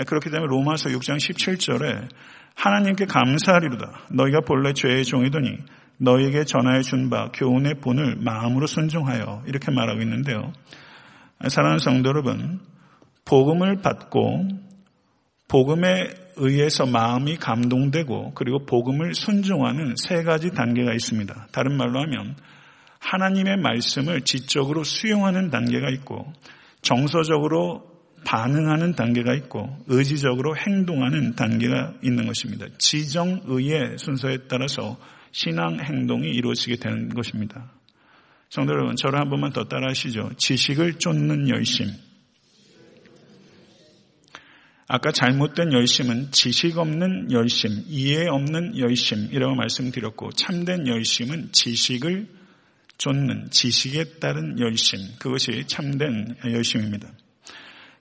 그렇기 때문에 로마서 6장 17절에 하나님께 감사하리로다. 너희가 본래 죄의 종이더니 너희에게 전하여 준 바 교훈의 본을 마음으로 순종하여 이렇게 말하고 있는데요. 사랑하는 성도 여러분, 복음을 받고 복음에 의해서 마음이 감동되고 그리고 복음을 순종하는 세 가지 단계가 있습니다. 다른 말로 하면 하나님의 말씀을 지적으로 수용하는 단계가 있고 정서적으로 반응하는 단계가 있고 의지적으로 행동하는 단계가 있는 것입니다. 지정의의 순서에 따라서 신앙 행동이 이루어지게 되는 것입니다. 성도 여러분, 저를 한 번만 더 따라 하시죠. 지식을 쫓는 열심. 아까 잘못된 열심은 지식 없는 열심, 이해 없는 열심이라고 말씀드렸고, 참된 열심은 지식을 쫓는, 지식에 따른 열심. 그것이 참된 열심입니다.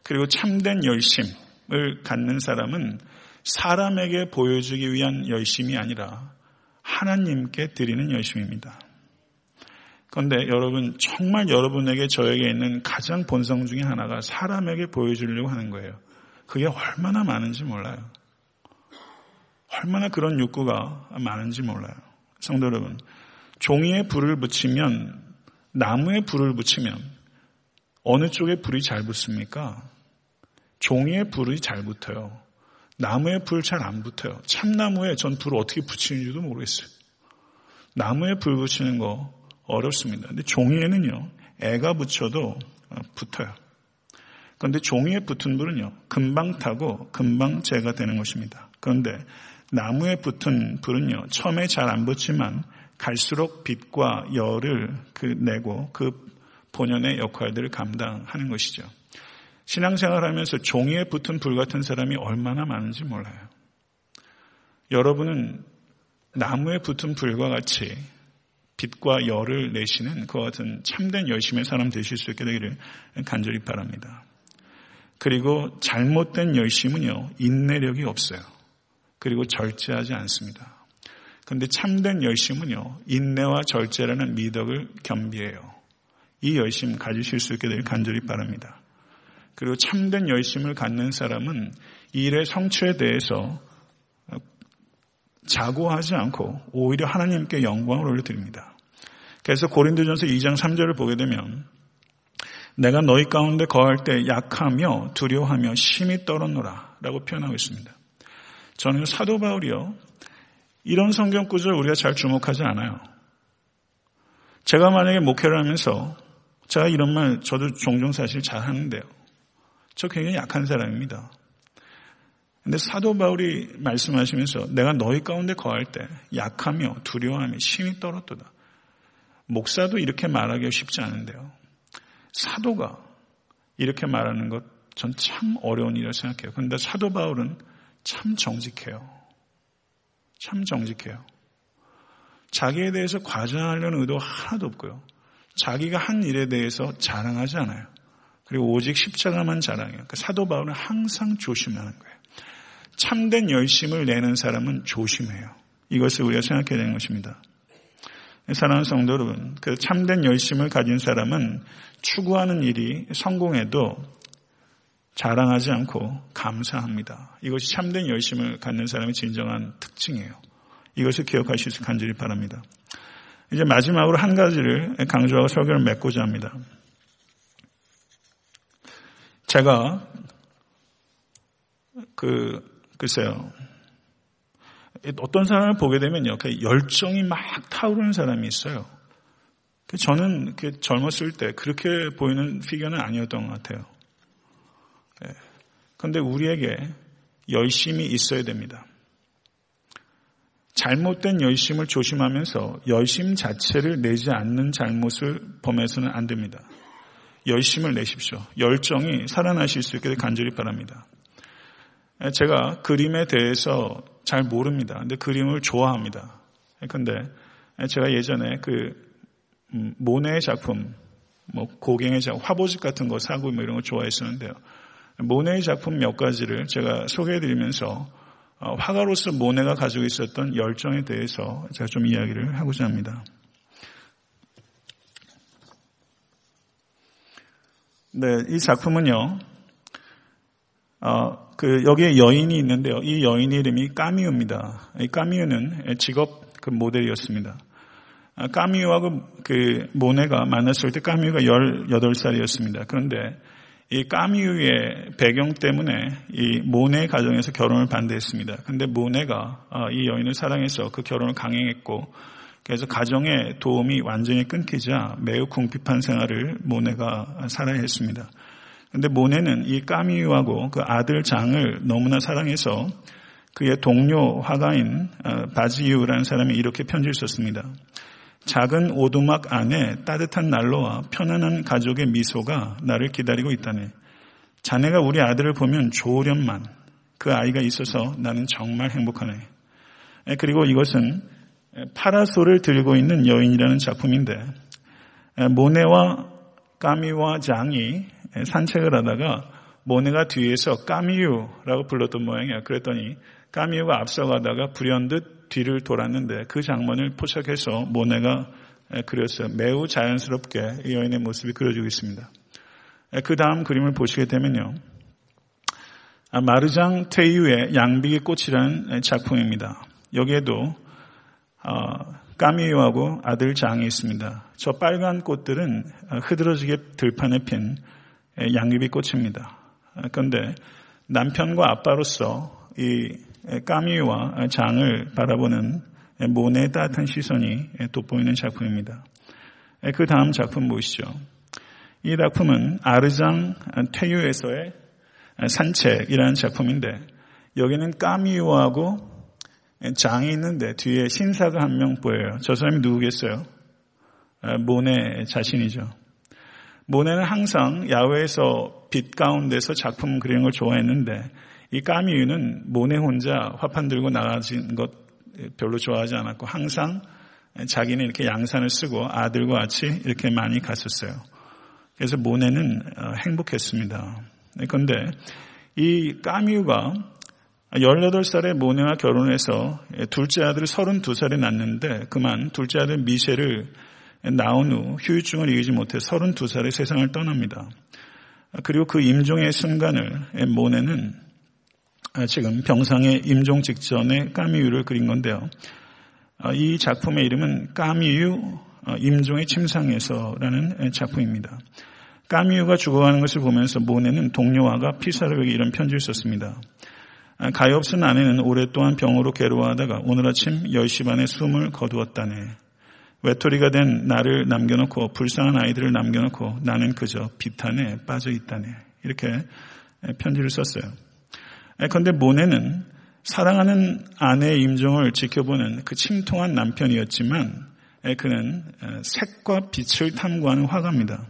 그리고 참된 열심을 갖는 사람은 사람에게 보여주기 위한 열심이 아니라 하나님께 드리는 열심입니다. 그런데 여러분, 정말 여러분에게 저에게 있는 가장 본성 중에 하나가 사람에게 보여주려고 하는 거예요. 그게 얼마나 많은지 몰라요. 얼마나 그런 욕구가 많은지 몰라요. 성도 여러분, 종이에 불을 붙이면, 나무에 불을 붙이면, 어느 쪽에 불이 잘 붙습니까? 종이에 불이 잘 붙어요. 나무에 불 잘 안 붙어요. 참나무에 전 불을 어떻게 붙이는지도 모르겠어요. 나무에 불 붙이는 거 어렵습니다. 근데 종이에는요, 애가 붙여도 붙어요. 그런데 종이에 붙은 불은요, 금방 타고 금방 재가 되는 것입니다. 그런데 나무에 붙은 불은요, 처음에 잘 안 붙지만 갈수록 빛과 열을 그 내고 그 본연의 역할들을 감당하는 것이죠. 신앙생활 하면서 종이에 붙은 불 같은 사람이 얼마나 많은지 몰라요. 여러분은 나무에 붙은 불과 같이 빛과 열을 내시는 그와 같은 참된 열심의 사람 되실 수 있게 되기를 간절히 바랍니다. 그리고 잘못된 열심은요, 인내력이 없어요. 그리고 절제하지 않습니다. 그런데 참된 열심은요, 인내와 절제라는 미덕을 겸비해요. 이 열심 가지실 수 있게 될 간절히 바랍니다. 그리고 참된 열심을 갖는 사람은 일의 성취에 대해서 자고하지 않고 오히려 하나님께 영광을 올려드립니다. 그래서 고린도전서 2장 3절을 보게 되면 내가 너희 가운데 거할 때 약하며 두려워하며 심히 떨었노라 라고 표현하고 있습니다. 저는 사도 바울이요. 이런 성경 구절 우리가 잘 주목하지 않아요. 제가 만약에 목회를 하면서 제가 이런 말 저도 종종 사실 잘 하는데요. 저 굉장히 약한 사람입니다. 근데 사도 바울이 말씀하시면서 내가 너희 가운데 거할 때 약하며 두려워하며 심히 떨었도다. 목사도 이렇게 말하기가 쉽지 않은데요. 사도가 이렇게 말하는 것 전 참 어려운 일이라고 생각해요. 그런데 사도 바울은 참 정직해요. 참 정직해요. 자기에 대해서 과장하려는 의도 하나도 없고요. 자기가 한 일에 대해서 자랑하지 않아요. 그리고 오직 십자가만 자랑해요. 그러니까 사도 바울은 항상 조심하는 거예요. 참된 열심을 내는 사람은 조심해요. 이것을 우리가 생각해야 되는 것입니다. 사랑하는 성도 여러분, 그 참된 열심을 가진 사람은 추구하는 일이 성공해도 자랑하지 않고 감사합니다. 이것이 참된 열심을 갖는 사람의 진정한 특징이에요. 이것을 기억하실 수 간절히 바랍니다. 이제 마지막으로 한 가지를 강조하고 설교를 맺고자 합니다. 제가 그 글쎄요 어떤 사람을 보게 되면요 그 열정이 막 타오르는 사람이 있어요. 그 저는 젊었을 때 그렇게 보이는 피겨는 아니었던 것 같아요. 그런데 우리에게 열심이 있어야 됩니다. 잘못된 열심을 조심하면서 열심 자체를 내지 않는 잘못을 범해서는 안 됩니다. 열심을 내십시오. 열정이 살아나실 수 있게 간절히 바랍니다. 제가 그림에 대해서 잘 모릅니다. 근데 그림을 좋아합니다. 근데 제가 예전에 그 음, 모네의 작품, 뭐 고갱의 작품, 화보집 같은 거 사고 뭐 이런 거 좋아했었는데요. 모네의 작품 몇 가지를 제가 소개해드리면서 어, 화가로서 모네가 가지고 있었던 열정에 대해서 제가 좀 이야기를 하고자 합니다. 네, 이 작품은요, 어, 그 여기에 여인이 있는데요. 이 여인 이름이 까미우입니다. 이 까미우는 직업 그 모델이었습니다. 아, 까미우하고 그 모네가 만났을 때 까미우가 18살이었습니다. 그런데 이 까미유의 배경 때문에 이 모네 가정에서 결혼을 반대했습니다. 근데 모네가 어, 이 여인을 사랑해서 그 결혼을 강행했고 그래서 가정의 도움이 완전히 끊기자 매우 궁핍한 생활을 모네가 살아야 했습니다. 근데 모네는 이 까미유하고 그 아들 장을 너무나 사랑해서 그의 동료 화가인 어, 바지유라는 사람이 이렇게 편지를 썼습니다. 작은 오두막 안에 따뜻한 난로와 편안한 가족의 미소가 나를 기다리고 있다네. 자네가 우리 아들을 보면 좋으련만 그 아이가 있어서 나는 정말 행복하네. 그리고 이것은 파라솔을 들고 있는 여인이라는 작품인데 모네와 까미와 장이 산책을 하다가 모네가 뒤에서 까미유라고 불렀던 모양이야. 그랬더니 까미유가 앞서가다가 불현듯 뒤를 돌았는데 그 장면을 포착해서 모네가 그렸어요. 매우 자연스럽게 이 여인의 모습이 그려지고 있습니다. 그 다음 그림을 보시게 되면요. 아, 마르장 테이유의 양비의 꽃이라는 작품입니다. 여기에도 까미유하고 아들 장이 있습니다. 저 빨간 꽃들은 흐드러지게 들판에 핀 양귀비 꽃입니다. 그런데 남편과 아빠로서 이 까미와 장을 바라보는 모네의 따뜻한 시선이 돋보이는 작품입니다. 그 다음 작품 보시죠. 이 작품은 아르장 태유에서의 산책이라는 작품인데 여기는 까미유하고 장이 있는데 뒤에 신사가 한 명 보여요. 저 사람이 누구겠어요? 모네 자신이죠. 모네는 항상 야외에서 빛 가운데서 작품 그리는 걸 좋아했는데 이 까미유는 모네 혼자 화판 들고 나가진 것 별로 좋아하지 않았고 항상 자기는 이렇게 양산을 쓰고 아들과 같이 이렇게 많이 갔었어요. 그래서 모네는 어, 행복했습니다. 그런데 이 까미유가 18살에 모네와 결혼해서 둘째 아들을 32살에 낳는데 그만 둘째 아들 미셸을 나온 후 휴유증을 이기지 못해 32살에 세상을 떠납니다. 그리고 그 임종의 순간을 모네는 지금 병상의 임종 직전에 까미유를 그린 건데요. 이 작품의 이름은 까미유 임종의 침상에서라는 작품입니다. 까미유가 죽어가는 것을 보면서 모네는 동료와가 피사르에게 이런 편지를 썼습니다. 가엾은 아내는 오랫동안 병으로 괴로워하다가 오늘 아침 10시 반에 숨을 거두었다네. 외톨이가 된 나를 남겨놓고 불쌍한 아이들을 남겨놓고 나는 그저 비탄에 빠져 있다네. 이렇게 편지를 썼어요. 그런데 모네는 사랑하는 아내의 임종을 지켜보는 그 침통한 남편이었지만 그는 색과 빛을 탐구하는 화가입니다.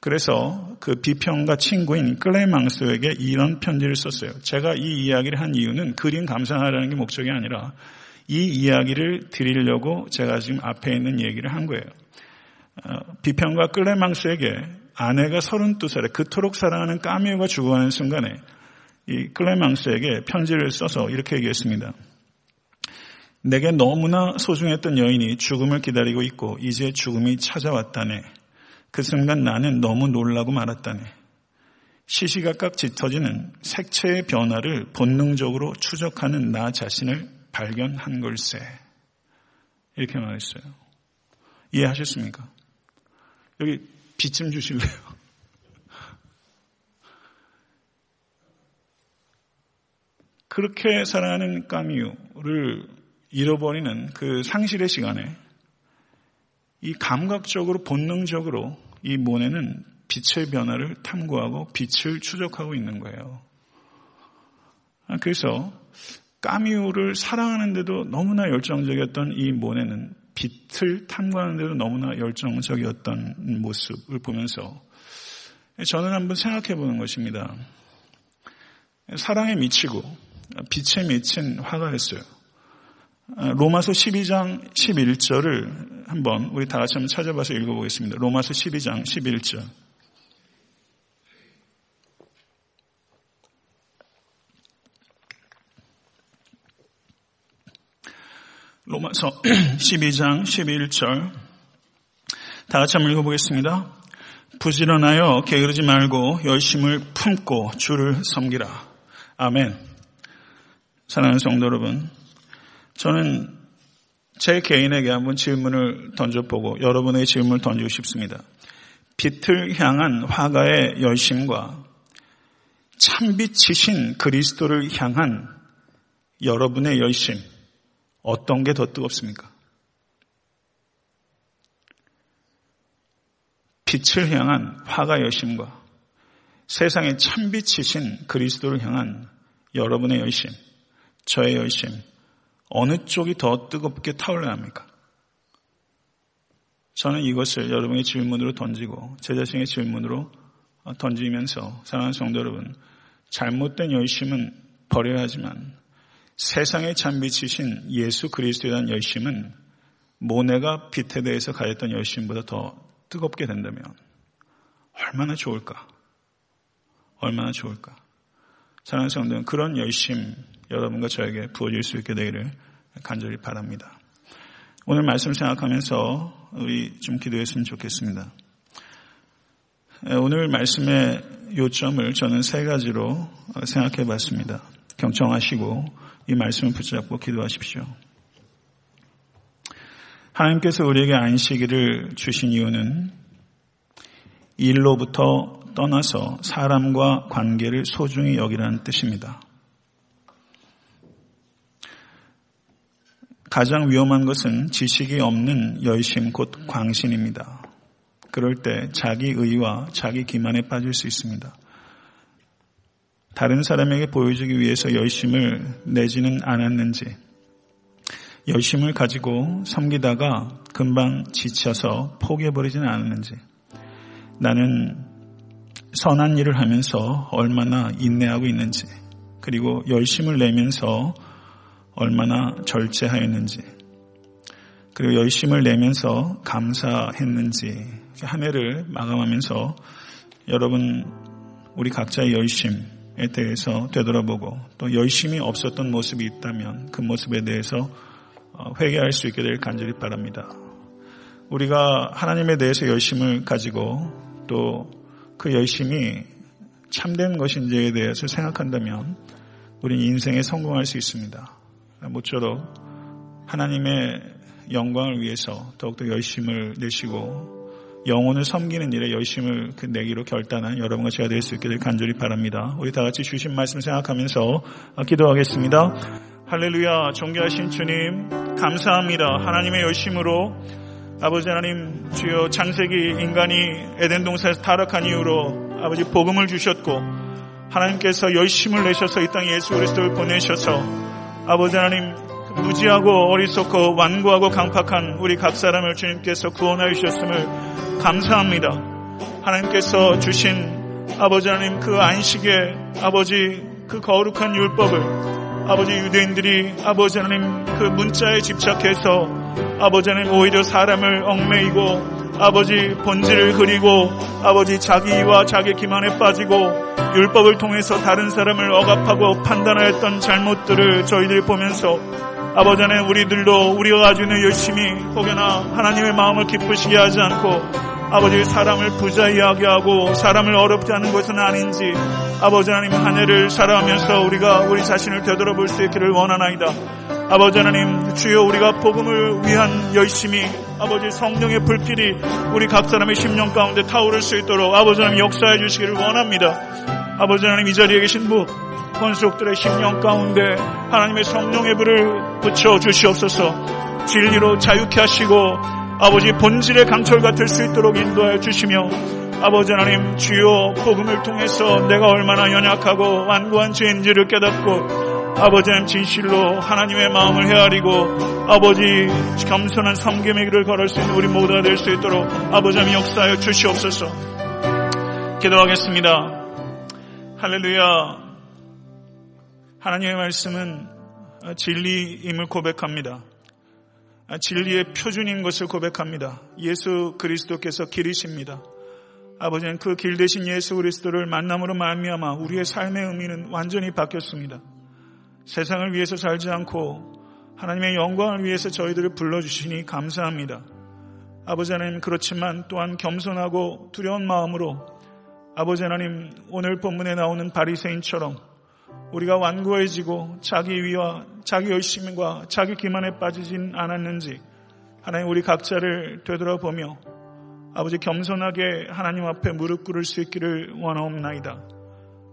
그래서 그 비평가 친구인 클레망스에게 이런 편지를 썼어요. 제가 이 이야기를 한 이유는 그림 감상하라는 게 목적이 아니라 이 이야기를 드리려고 제가 지금 앞에 있는 얘기를 한 거예요. 어, 비평가 클레망스에게 아내가 32살에 그토록 사랑하는 까미오가 죽어가는 순간에 이 클레망스에게 편지를 써서 이렇게 얘기했습니다. 내게 너무나 소중했던 여인이 죽음을 기다리고 있고 이제 죽음이 찾아왔다네. 그 순간 나는 너무 놀라고 말았다네. 시시각각 짙어지는 색채의 변화를 본능적으로 추적하는 나 자신을 발견한 걸세. 이렇게 말했어요. 이해하셨습니까? 여기 빛 좀 주실래요? 그렇게 살아가는 까미유를 잃어버리는 그 상실의 시간에 이 감각적으로 본능적으로 이 모네는 빛의 변화를 탐구하고 빛을 추적하고 있는 거예요. 아, 그래서 까미우를 사랑하는데도 너무나 열정적이었던 이 모네는 빛을 탐구하는데도 너무나 열정적이었던 모습을 보면서 저는 한번 생각해 보는 것입니다. 사랑에 미치고 빛에 미친 화가였어요. 로마서 12장 11절을 한번 우리 다 같이 한번 찾아봐서 읽어보겠습니다. 로마서 12장 11절. 로마서 12장 11절 다 같이 한번 읽어보겠습니다. 부지런하여 게으르지 말고 열심을 품고 주를 섬기라. 아멘. 사랑하는 성도 여러분, 저는 제 개인에게 한번 질문을 던져보고 여러분의 질문을 던지고 싶습니다. 빛을 향한 화가의 열심과 참빛이신 그리스도를 향한 여러분의 열심, 어떤 게 더 뜨겁습니까? 빛을 향한 화가 열심과 세상의 참빛이신 그리스도를 향한 여러분의 열심, 저의 열심, 어느 쪽이 더 뜨겁게 타올라야 합니까? 저는 이것을 여러분의 질문으로 던지고 제 자신의 질문으로 던지면서 사랑하는 성도 여러분, 잘못된 열심은 버려야 하지만 세상의 참빛이신 예수 그리스도에 대한 열심은 모네가 빛에 대해서 가졌던 열심보다 더 뜨겁게 된다면 얼마나 좋을까? 얼마나 좋을까? 사랑하는 성도는 그런 열심 여러분과 저에게 부어질 수 있게 되기를 간절히 바랍니다. 오늘 말씀 생각하면서 우리 좀 기도했으면 좋겠습니다. 오늘 말씀의 요점을 저는 세 가지로 생각해 봤습니다. 경청하시고 이 말씀을 붙잡고 기도하십시오. 하나님께서 우리에게 안식일을 주신 이유는 일로부터 떠나서 사람과 관계를 소중히 여기라는 뜻입니다. 가장 위험한 것은 지식이 없는 열심 곧 광신입니다. 그럴 때 자기 의와 자기 기만에 빠질 수 있습니다. 다른 사람에게 보여주기 위해서 열심을 내지는 않았는지, 열심을 가지고 섬기다가 금방 지쳐서 포기해버리지는 않았는지, 나는 선한 일을 하면서 얼마나 인내하고 있는지, 그리고 열심을 내면서 얼마나 절제하였는지, 그리고 열심을 내면서 감사했는지, 한 해를 마감하면서 여러분, 우리 각자의 열심, 에 대해서 되돌아보고 또 열심히 없었던 모습이 있다면 그 모습에 대해서 어, 회개할 수 있게 될 간절히 바랍니다. 우리가 하나님에 대해서 열심을 가지고 또 그 열심이 참된 것인지에 대해서 생각한다면 우리는 인생에 성공할 수 있습니다. 모쪼록 하나님의 영광을 위해서 더욱더 열심을 내시고 영혼을 섬기는 일에 열심을 그 내기로 결단한 여러분과 제가 될수될 간절히 바랍니다. 우리 다 같이 주신 말씀 생각하면서 기도하겠습니다. 할렐루야, 존귀하신 주님, 감사합니다. 하나님의 열심으로 아버지 하나님 주여 창세기 인간이 에덴 동산에서 타락한 이후로 아버지 복음을 주셨고 하나님께서 열심을 내셔서 이 땅에 예수 그리스도를 보내셔서 아버지 하나님 무지하고 어리석고 완고하고 강팍한 우리 각 사람을 주님께서 구원하여 주셨음을 감사합니다. 하나님께서 주신 아버지 하나님 그 안식의 아버지 그 거룩한 율법을 아버지 유대인들이 아버지 하나님 그 문자에 집착해서 아버지 하나님 오히려 사람을 얽매이고 아버지 본질을 흐리고 아버지 자기와 자기 기만에 빠지고 율법을 통해서 다른 사람을 억압하고 판단하였던 잘못들을 저희들이 보면서 아버지 하나님 우리들도 우리가 가지고 있는 열심히 혹여나 하나님의 마음을 기쁘시게 하지 않고 아버지 사람을 부자이하게 하고 사람을 어렵게 하는 것은 아닌지 아버지 하나님 한 해를 살아가면서 우리가 우리 자신을 되돌아볼 수 있기를 원하나이다. 아버지 하나님 주여 우리가 복음을 위한 열심히 아버지 성령의 불길이 우리 각 사람의 심령 가운데 타오를 수 있도록 아버지 하나님 역사해 주시기를 원합니다. 아버지 하나님 이 자리에 계신 분 권속들의 심령 가운데 하나님의 성령의 불을 붙여 주시옵소서. 진리로 자유케 하시고 아버지 본질의 강철 같을 수 있도록 인도하여 주시며 아버지 하나님 주요 복음을 통해서 내가 얼마나 연약하고 완고한 죄인지를 깨닫고 아버지 하나님 진실로 하나님의 마음을 헤아리고 아버지 겸손한 섬김의 길을 걸을 수 있는 우리 모두가 될 수 있도록 아버지 하나님 역사하여 주시옵소서. 기도하겠습니다. 할렐루야 하나님의 말씀은 진리임을 고백합니다 아, 진리의 표준인 것을 고백합니다. 예수 그리스도께서 길이십니다. 아버지는 그 길 대신 예수 그리스도를 만남으로 말미암아 우리의 삶의 의미는 완전히 바뀌었습니다. 세상을 위해서 살지 않고 하나님의 영광을 위해서 저희들을 불러주시니 감사합니다. 아버지 하나님 그렇지만 또한 겸손하고 두려운 마음으로 아버지 하나님 오늘 본문에 나오는 바리새인처럼 우리가 완고해지고 자기 위와 자기 열심과 자기 기만에 빠지진 않았는지 하나님 우리 각자를 되돌아보며 아버지 겸손하게 하나님 앞에 무릎 꿇을 수 있기를 원하옵나이다.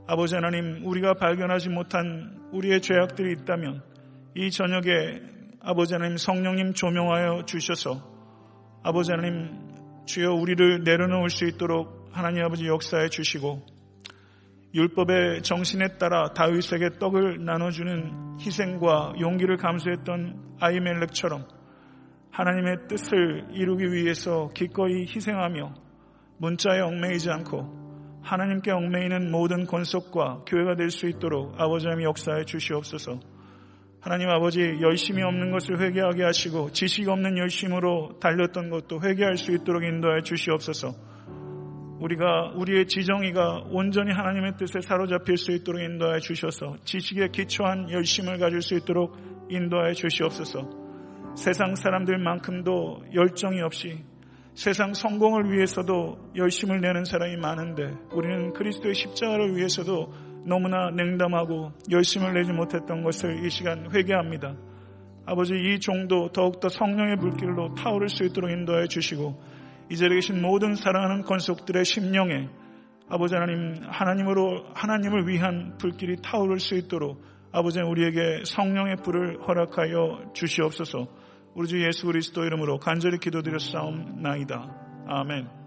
아버지 하나님 우리가 발견하지 못한 우리의 죄악들이 있다면 이 저녁에 아버지 하나님 성령님 조명하여 주셔서 아버지 하나님 주여 우리를 내려놓을 수 있도록 하나님 아버지 역사해 주시고 율법의 정신에 따라 다윗에게 떡을 나눠주는 희생과 용기를 감수했던 아이멜렉처럼 하나님의 뜻을 이루기 위해서 기꺼이 희생하며 문자에 얽매이지 않고 하나님께 얽매이는 모든 권속과 교회가 될 수 있도록 아버지 하나님 역사에 주시옵소서. 하나님 아버지 열심이 없는 것을 회개하게 하시고 지식 없는 열심으로 달렸던 것도 회개할 수 있도록 인도하여 주시옵소서. 우리가 우리의 지정의가 온전히 하나님의 뜻에 사로잡힐 수 있도록 인도하여 주셔서 지식에 기초한 열심을 가질 수 있도록 인도하여 주시옵소서. 세상 사람들만큼도 열정이 없이 세상 성공을 위해서도 열심을 내는 사람이 많은데 우리는 그리스도의 십자가를 위해서도 너무나 냉담하고 열심을 내지 못했던 것을 이 시간 회개합니다. 아버지 이 종도 더욱더 성령의 불길로 타오를 수 있도록 인도하여 주시고 이 자리에 계신 모든 사랑하는 권속들의 심령에 아버지 하나님 하나님으로 하나님을 위한 불길이 타오를 수 있도록 아버지 우리에게 성령의 불을 허락하여 주시옵소서. 우리 주 예수 그리스도 이름으로 간절히 기도드려 싸움나이다. 아멘.